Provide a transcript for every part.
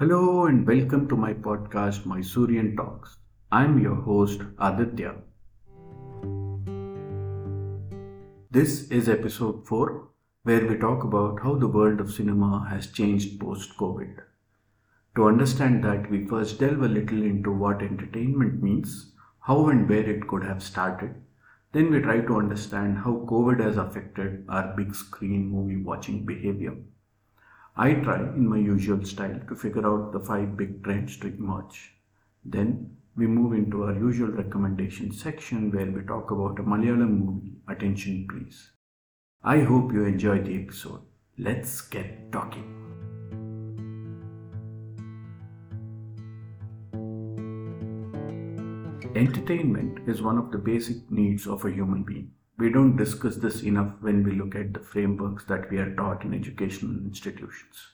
Hello and welcome to my podcast, Mysorean Talks. I'm your host, Aditya. This is episode 4, where we talk about how the world of cinema has changed post COVID. To understand that, we first delve a little into what entertainment means, how and where it could have started. Then we try to understand how COVID has affected our big screen movie watching behavior. I try, in my usual style, to figure out the five big trends to emerge. Then we move into our usual recommendation section where we talk about a Malayalam movie, Attention Please. I hope you enjoy the episode. Let's get talking. Entertainment is one of the basic needs of a human being. We don't discuss this enough when we look at the frameworks that we are taught in educational institutions.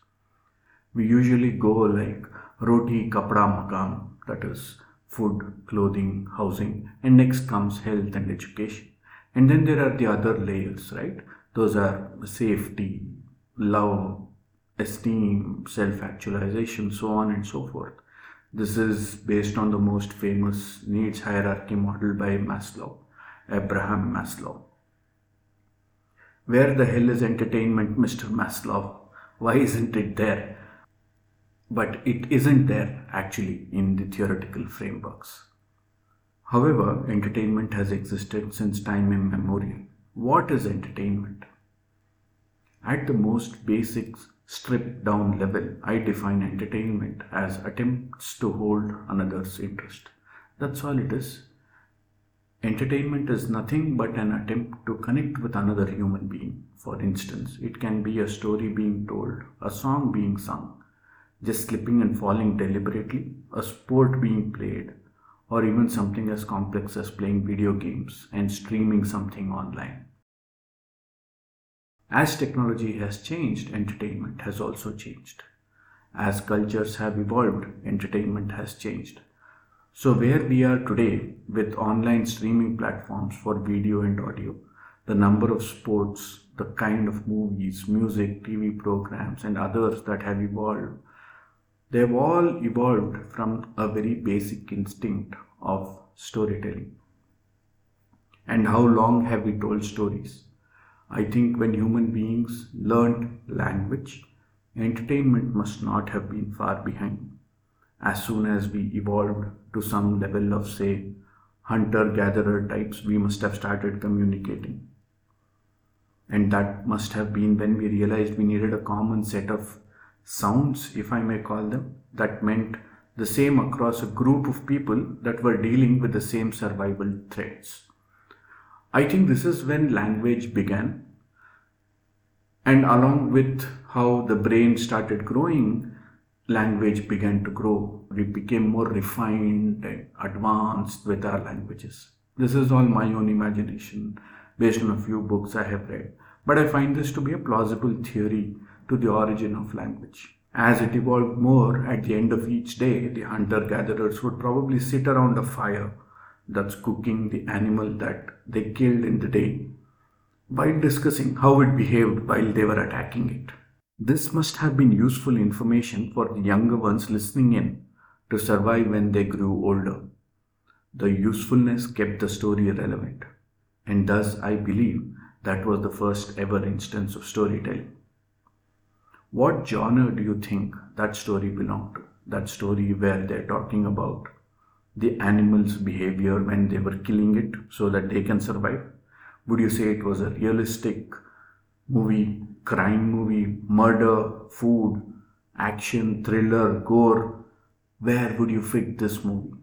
We usually go like roti, kapda, makan, that is food, clothing, housing, and next comes health and education. And then there are the other layers, right? Those are safety, love, esteem, self actualization, so on and so forth. This is based on the most famous needs hierarchy model by Maslow, Abraham Maslow. Where the hell is entertainment, Mr. Maslow? Why isn't it there? But it isn't there actually in the theoretical frameworks. However, entertainment has existed since time immemorial. What is entertainment? At the most basic stripped down level, I define entertainment as attempts to hold another's interest. That's all it is. Entertainment is nothing but an attempt to connect with another human being. For instance, it can be a story being told, a song being sung, just slipping and falling deliberately, a sport being played, or even something as complex as playing video games and streaming something online. As technology has changed, entertainment has also changed. As cultures have evolved, entertainment has changed. So, where we are today with online streaming platforms for video and audio, the number of sports, the kind of movies, music, TV programs, and others that have evolved, they've all evolved from a very basic instinct of storytelling. And how long have we told stories? I think when human beings learned language, entertainment must not have been far behind. As soon as we evolved to some level of, say, hunter gatherer types, we must have started communicating. And that must have been when we realized we needed a common set of sounds, if I may call them, that meant the same across a group of people that were dealing with the same survival threats. I think this is when language began. And along with how the brain started growing, language began to grow. We became more refined and advanced with our languages. This is all my own imagination based on a few books I have read. But I find this to be a plausible theory to the origin of language. As it evolved more, at the end of each day, the hunter gatherers would probably sit around a fire that's cooking the animal that they killed in the day, while discussing how it behaved while they were attacking it. This must have been useful information for the younger ones listening in to survive when they grew older. The usefulness kept the story relevant, and thus I believe that was the first ever instance of storytelling. What genre do you think that story belonged to? That story where they're talking about the animal's behavior when they were killing it so that they can survive? Would you say it was a realistic movie, crime movie, murder, food, action, thriller, gore? Where would you fit this movie?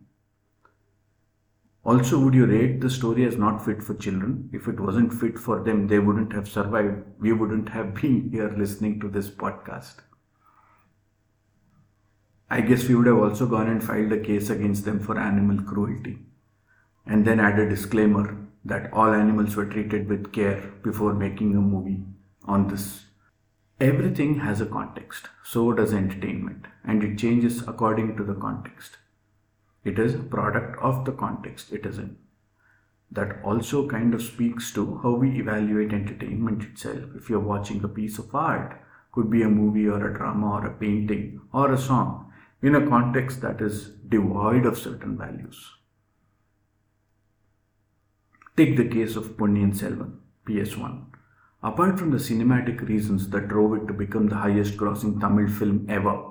Also, would you rate the story as not fit for children? If it wasn't fit for them, they wouldn't have survived. We wouldn't have been here listening to this podcast. I guess we would have also gone and filed a case against them for animal cruelty. And then add a disclaimer that all animals were treated with care before making a movie on this. Everything has a context, so does entertainment, and it changes according to the context. It is a product of the context it is in. That also kind of speaks to how we evaluate entertainment itself. If you're watching a piece of art, could be a movie or a drama or a painting or a song, in a context that is devoid of certain values. Take the case of Ponniyin Selvan, PS1. Apart from the cinematic reasons that drove it to become the highest grossing Tamil film ever,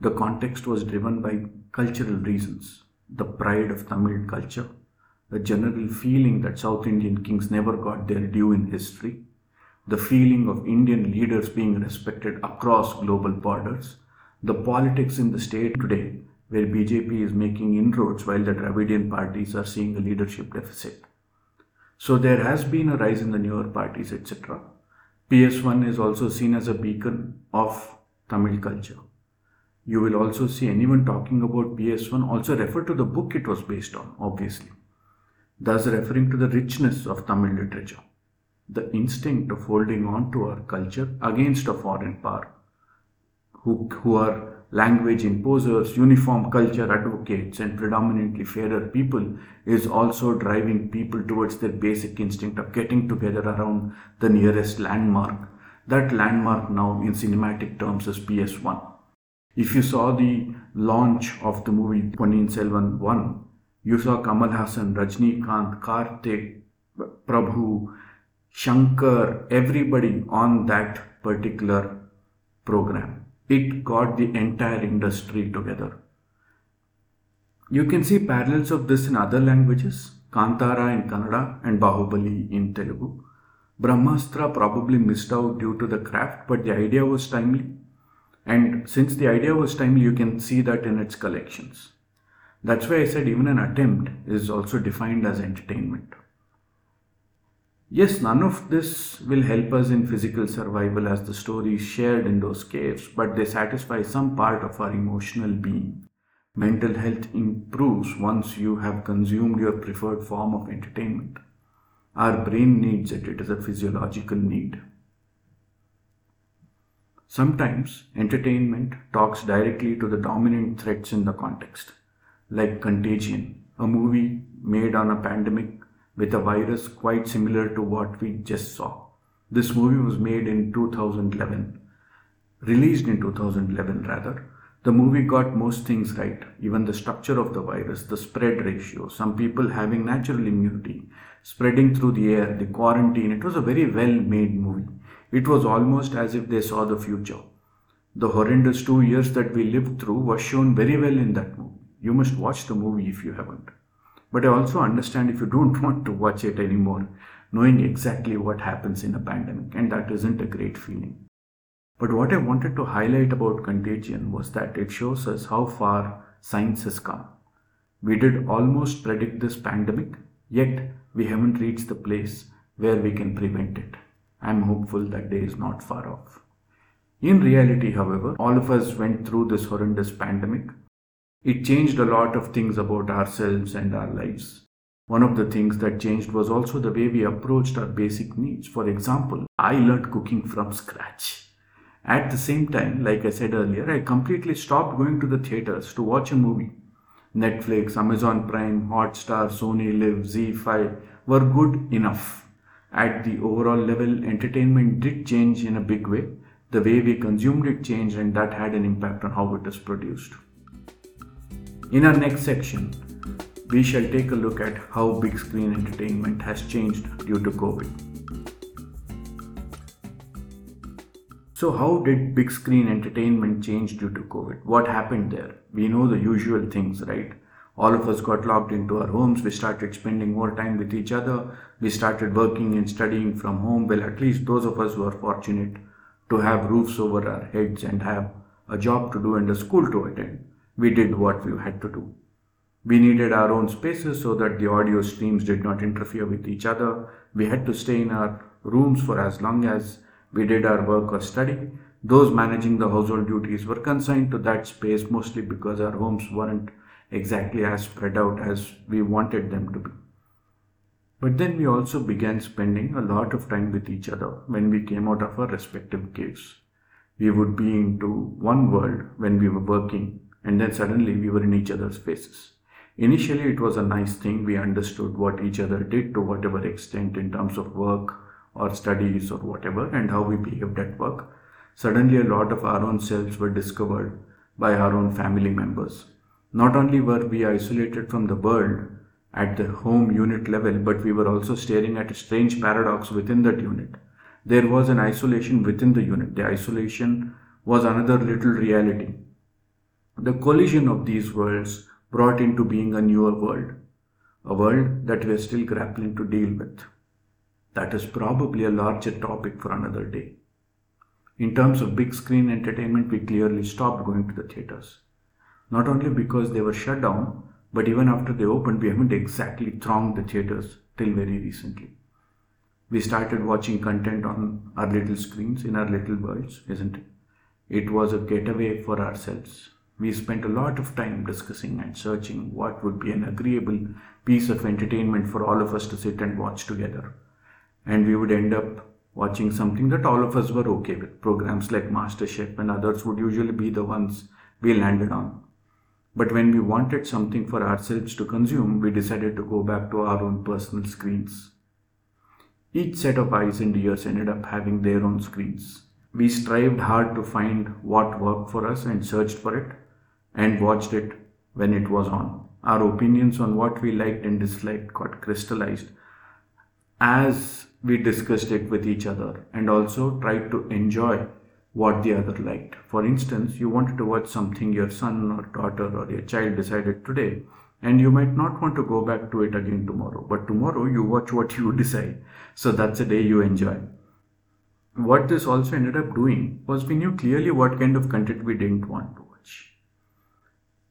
the context was driven by cultural reasons, the pride of Tamil culture, the general feeling that South Indian kings never got their due in history, the feeling of Indian leaders being respected across global borders, the politics in the state today, where BJP is making inroads while the Dravidian parties are seeing a leadership deficit. So there has been a rise in the newer parties, etc. PS1 is also seen as a beacon of Tamil culture. You will also see anyone talking about PS1 also refer to the book it was based on, obviously, thus referring to the richness of Tamil literature, the instinct of holding on to our culture against a foreign power, who, who are language imposers, uniform culture advocates, and predominantly fairer people is also driving people towards their basic instinct of getting together around the nearest landmark. That landmark now, in cinematic terms, is PS1. If you saw the launch of the movie Ponniyin Selvan 1, you saw Kamal Haasan, Rajnikant, Karthik, Prabhu, Shankar, everybody on that particular program it got the entire industry together. You can see parallels of this in other languages, Kantara in Kannada and Bahubali in Telugu. Brahmastra probably missed out due to the craft, but the idea was timely. And since the idea was timely, you can see that in its collections. That's why I said even an attempt is also defined as entertainment. Yes, none of this will help us in physical survival as the stories shared in those caves, but they satisfy some part of our emotional being. Mental health improves once you have consumed your preferred form of entertainment. Our brain needs it, it is a physiological need. Sometimes entertainment talks directly to the dominant threats in the context, like Contagion, a movie made on a pandemic with a virus quite similar to what we just saw. This movie was made in 2011, released in 2011 rather. The movie got most things right, even the structure of the virus, the spread ratio, some people having natural immunity, spreading through the air, the quarantine. It was a very well made movie. It was almost as if they saw the future. The horrendous two years that we lived through was shown very well in that movie. You must watch the movie if you haven't. But I also understand if you don't want to watch it anymore, knowing exactly what happens in a pandemic, and that isn't a great feeling. But what I wanted to highlight about Contagion was that it shows us how far science has come. We did almost predict this pandemic, yet we haven't reached the place where we can prevent it. I'm hopeful that day is not far off. In reality, however, all of us went through this horrendous pandemic it changed a lot of things about ourselves and our lives. One of the things that changed was also the way we approached our basic needs. For example, I learned cooking from scratch. At the same time, like I said earlier, I completely stopped going to the theaters to watch a movie. Netflix, Amazon Prime, Hotstar, Sony Live, ZEE5 were good enough. At the overall level, entertainment did change in a big way. The way we consumed it changed, and that had an impact on how it is produced. In our next section, we shall take a look at how big screen entertainment has changed due to COVID. So, how did big screen entertainment change due to COVID? What happened there? We know the usual things, right? All of us got locked into our homes. We started spending more time with each other. We started working and studying from home. Well, at least those of us who are fortunate to have roofs over our heads and have a job to do and a school to attend we did what we had to do. We needed our own spaces so that the audio streams did not interfere with each other. We had to stay in our rooms for as long as we did our work or study. Those managing the household duties were consigned to that space mostly because our homes weren't exactly as spread out as we wanted them to be. But then we also began spending a lot of time with each other when we came out of our respective caves. We would be into one world when we were working and then suddenly we were in each other's faces. Initially, it was a nice thing. We understood what each other did to whatever extent in terms of work or studies or whatever, and how we behaved at work. Suddenly, a lot of our own selves were discovered by our own family members. Not only were we isolated from the world at the home unit level, but we were also staring at a strange paradox within that unit. There was an isolation within the unit. The isolation was another little reality. The collision of these worlds brought into being a newer world, a world that we are still grappling to deal with. That is probably a larger topic for another day. In terms of big screen entertainment, we clearly stopped going to the theatres. Not only because they were shut down, but even after they opened, we haven't exactly thronged the theatres till very recently. We started watching content on our little screens in our little worlds, isn't it? It was a getaway for ourselves. We spent a lot of time discussing and searching what would be an agreeable piece of entertainment for all of us to sit and watch together. And we would end up watching something that all of us were okay with. Programs like MasterChef and others would usually be the ones we landed on. But when we wanted something for ourselves to consume, we decided to go back to our own personal screens. Each set of eyes and ears ended up having their own screens. We strived hard to find what worked for us and searched for it and watched it when it was on. Our opinions on what we liked and disliked got crystallized as we discussed it with each other and also tried to enjoy what the other liked. For instance, you wanted to watch something your son or daughter or your child decided today, and you might not want to go back to it again tomorrow, but tomorrow you watch what you decide. So that's a day you enjoy. What this also ended up doing was we knew clearly what kind of content we didn't want to watch.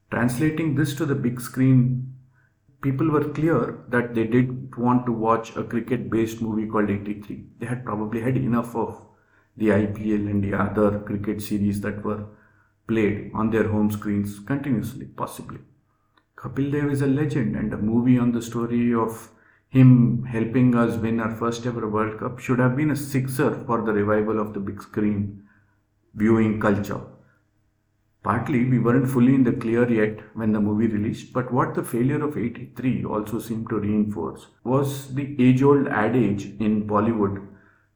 Translating this to the big screen, people were clear that they didn't want to watch a cricket based movie called 83. They had probably had enough of the IPL and the other cricket series that were played on their home screens continuously, possibly. Kapil Dev is a legend, and a movie on the story of him helping us win our first ever World Cup should have been a sixer for the revival of the big screen viewing culture. Partly, we weren't fully in the clear yet when the movie released, but what the failure of 83 also seemed to reinforce was the age old adage in Bollywood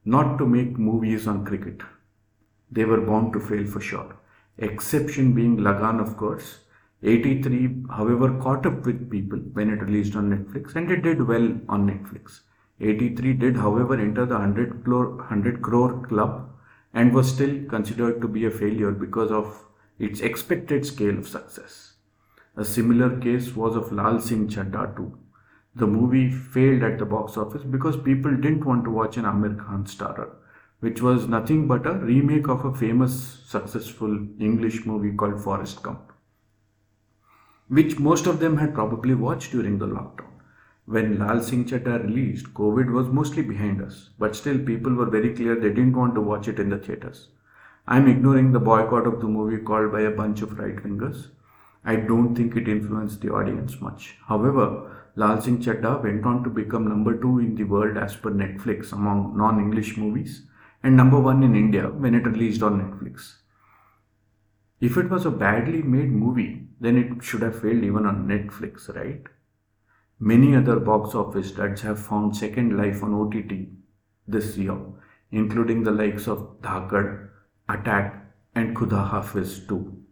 not to make movies on cricket. They were bound to fail for sure. Exception being Lagan, of course. 83, however, caught up with people when it released on Netflix and it did well on Netflix. 83 did, however, enter the 100 crore, 100 crore club and was still considered to be a failure because of its expected scale of success. A similar case was of Lal Singh Chaddha too. The movie failed at the box office because people didn't want to watch an Aamir Khan starrer, which was nothing but a remake of a famous, successful English movie called Forrest Gump, which most of them had probably watched during the lockdown. When Lal Singh Chaddha released, COVID was mostly behind us, but still people were very clear they didn't want to watch it in the theatres. I'm ignoring the boycott of the movie called by a bunch of right wingers. I don't think it influenced the audience much. However, Lal Singh Chaddha went on to become number two in the world as per Netflix among non English movies and number one in India when it released on Netflix. If it was a badly made movie, then it should have failed even on Netflix, right? Many other box office studs have found second life on OTT this year, including the likes of Dhakad, Attack, and Khuda Hafiz too.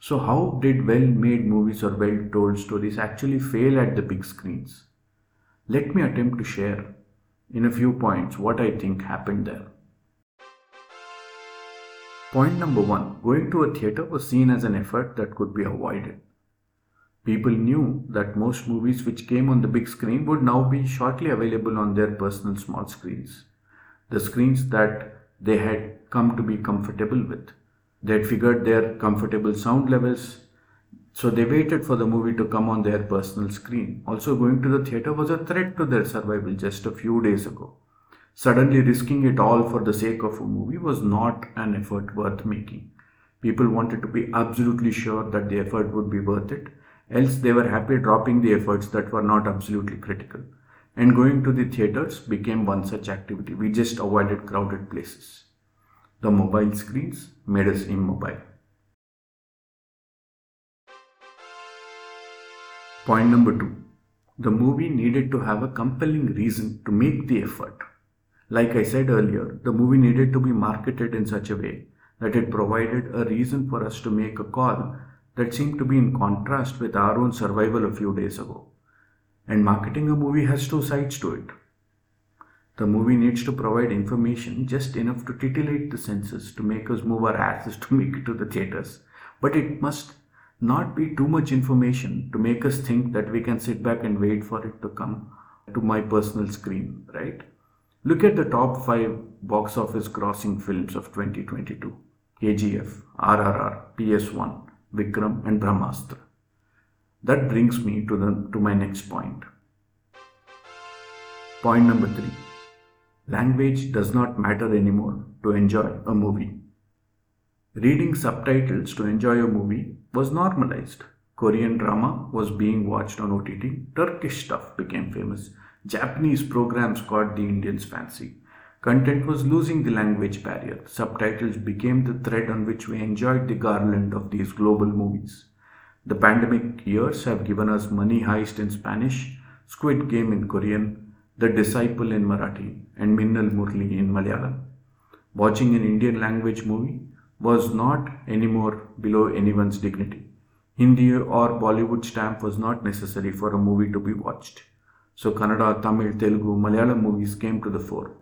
So, how did well made movies or well told stories actually fail at the big screens? Let me attempt to share in a few points what I think happened there. Point number one going to a theatre was seen as an effort that could be avoided. People knew that most movies which came on the big screen would now be shortly available on their personal small screens, the screens that they had come to be comfortable with. They had figured their comfortable sound levels, so they waited for the movie to come on their personal screen. Also, going to the theatre was a threat to their survival just a few days ago. Suddenly, risking it all for the sake of a movie was not an effort worth making. People wanted to be absolutely sure that the effort would be worth it, else, they were happy dropping the efforts that were not absolutely critical. And going to the theatres became one such activity. We just avoided crowded places. The mobile screens made us immobile. Point number two the movie needed to have a compelling reason to make the effort. Like I said earlier, the movie needed to be marketed in such a way that it provided a reason for us to make a call that seemed to be in contrast with our own survival a few days ago. And marketing a movie has two sides to it. The movie needs to provide information just enough to titillate the senses to make us move our asses to make it to the theaters. But it must not be too much information to make us think that we can sit back and wait for it to come to my personal screen, right? Look at the top 5 box office grossing films of 2022 KGF, RRR, PS1, Vikram, and Brahmastra. That brings me to, the, to my next point. Point number 3 Language does not matter anymore to enjoy a movie. Reading subtitles to enjoy a movie was normalized. Korean drama was being watched on OTT, Turkish stuff became famous, Japanese programs caught the Indians' fancy. Content was losing the language barrier. Subtitles became the thread on which we enjoyed the garland of these global movies. The pandemic years have given us Money Heist in Spanish, Squid Game in Korean, The Disciple in Marathi, and Minnal Murali in Malayalam. Watching an Indian language movie was not anymore below anyone's dignity. Hindi or Bollywood stamp was not necessary for a movie to be watched. So Kannada, Tamil, Telugu, Malayalam movies came to the fore.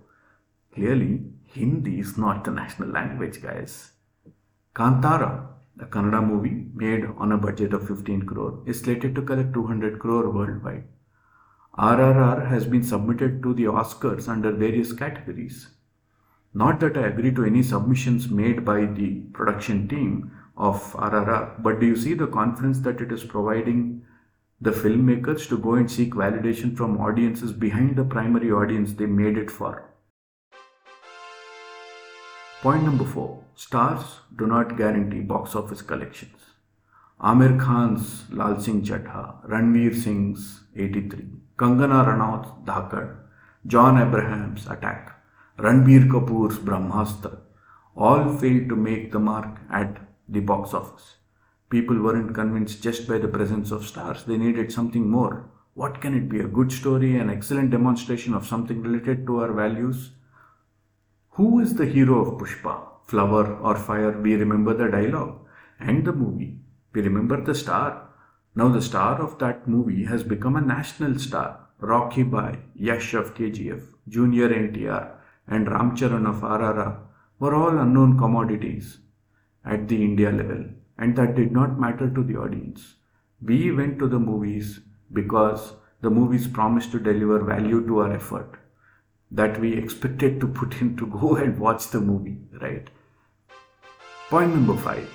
Clearly, Hindi is not the national language, guys. Kantara, a Kannada movie made on a budget of 15 crore, is slated to collect 200 crore worldwide. RRR has been submitted to the Oscars under various categories. Not that I agree to any submissions made by the production team of RRR, but do you see the confidence that it is providing the filmmakers to go and seek validation from audiences behind the primary audience they made it for? Point number four stars do not guarantee box office collections. Aamir Khan's Lal Singh Chaddha, Ranveer Singh's 83, Kangana Ranaut's Dhakad, John Abraham's Attack, Ranbir Kapoor's Brahmastra all failed to make the mark at the box office. People weren't convinced just by the presence of stars, they needed something more. What can it be? A good story, an excellent demonstration of something related to our values? Who is the hero of Pushpa? Flower or fire? We remember the dialogue and the movie. We remember the star. Now, the star of that movie has become a national star. Rocky Bhai, Yash of KGF, Junior NTR, and Ramcharan of RRR were all unknown commodities at the India level, and that did not matter to the audience. We went to the movies because the movies promised to deliver value to our effort that we expected to put in to go and watch the movie, right? Point number five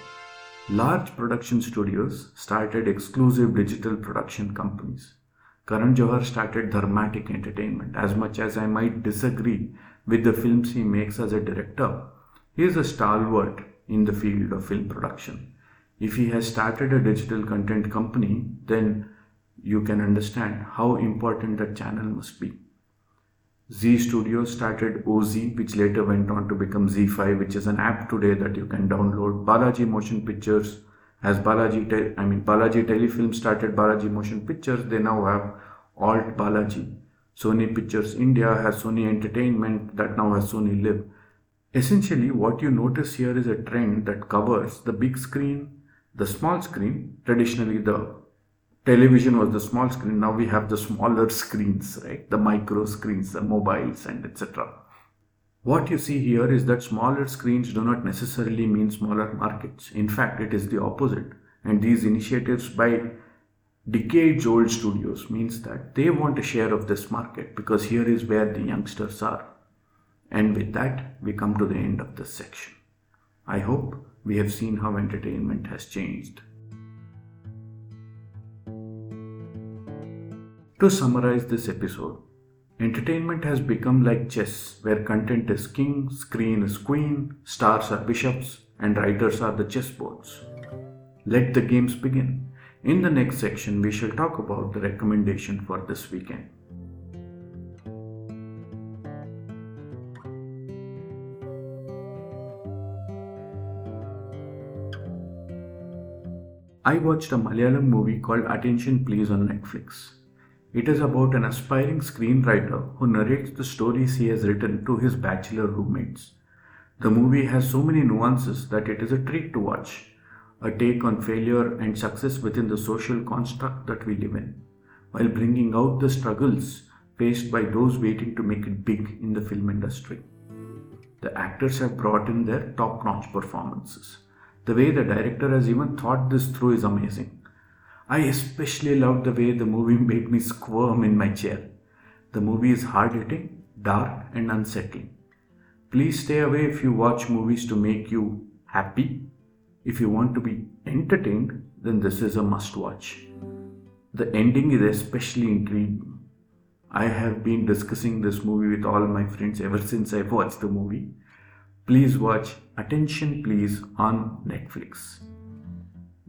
large production studios started exclusive digital production companies. Karan Johar started Dharmatic Entertainment. As much as I might disagree with the films he makes as a director, he is a stalwart in the field of film production. If he has started a digital content company, then you can understand how important that channel must be. Zee Studios started OZ, which later went on to become ZEE5, which is an app today that you can download. Balaji Motion Pictures as Balaji, Te- I mean Balaji Telefilm started Balaji Motion Pictures. They now have Alt Balaji. Sony Pictures India has Sony Entertainment that now has Sony Live. Essentially, what you notice here is a trend that covers the big screen, the small screen. Traditionally, the television was the small screen. Now we have the smaller screens, right? The micro screens, the mobiles, and etc. What you see here is that smaller screens do not necessarily mean smaller markets. In fact, it is the opposite. And these initiatives by decades old studios means that they want a share of this market because here is where the youngsters are. And with that, we come to the end of this section. I hope we have seen how entertainment has changed. To summarize this episode, entertainment has become like chess, where content is king, screen is queen, stars are bishops, and writers are the chessboards. Let the games begin. In the next section, we shall talk about the recommendation for this weekend. I watched a Malayalam movie called Attention Please on Netflix. It is about an aspiring screenwriter who narrates the stories he has written to his bachelor roommates. The movie has so many nuances that it is a treat to watch, a take on failure and success within the social construct that we live in, while bringing out the struggles faced by those waiting to make it big in the film industry. The actors have brought in their top notch performances. The way the director has even thought this through is amazing. I especially loved the way the movie made me squirm in my chair. The movie is hard hitting, dark, and unsettling. Please stay away if you watch movies to make you happy. If you want to be entertained, then this is a must watch. The ending is especially intriguing. I have been discussing this movie with all my friends ever since I watched the movie. Please watch Attention Please on Netflix.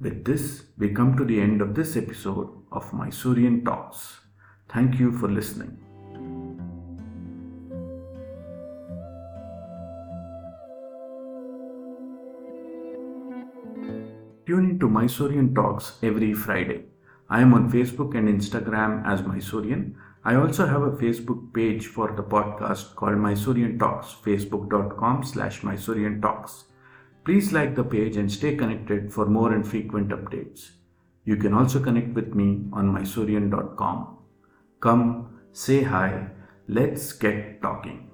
With this, we come to the end of this episode of Mysorean Talks. Thank you for listening. Tune into Mysorean Talks every Friday. I am on Facebook and Instagram as Mysorean. I also have a Facebook page for the podcast called Mysorean Talks, facebook.com slash Mysorean Talks. Please like the page and stay connected for more and frequent updates. You can also connect with me on mysorean.com. Come, say hi, let's get talking.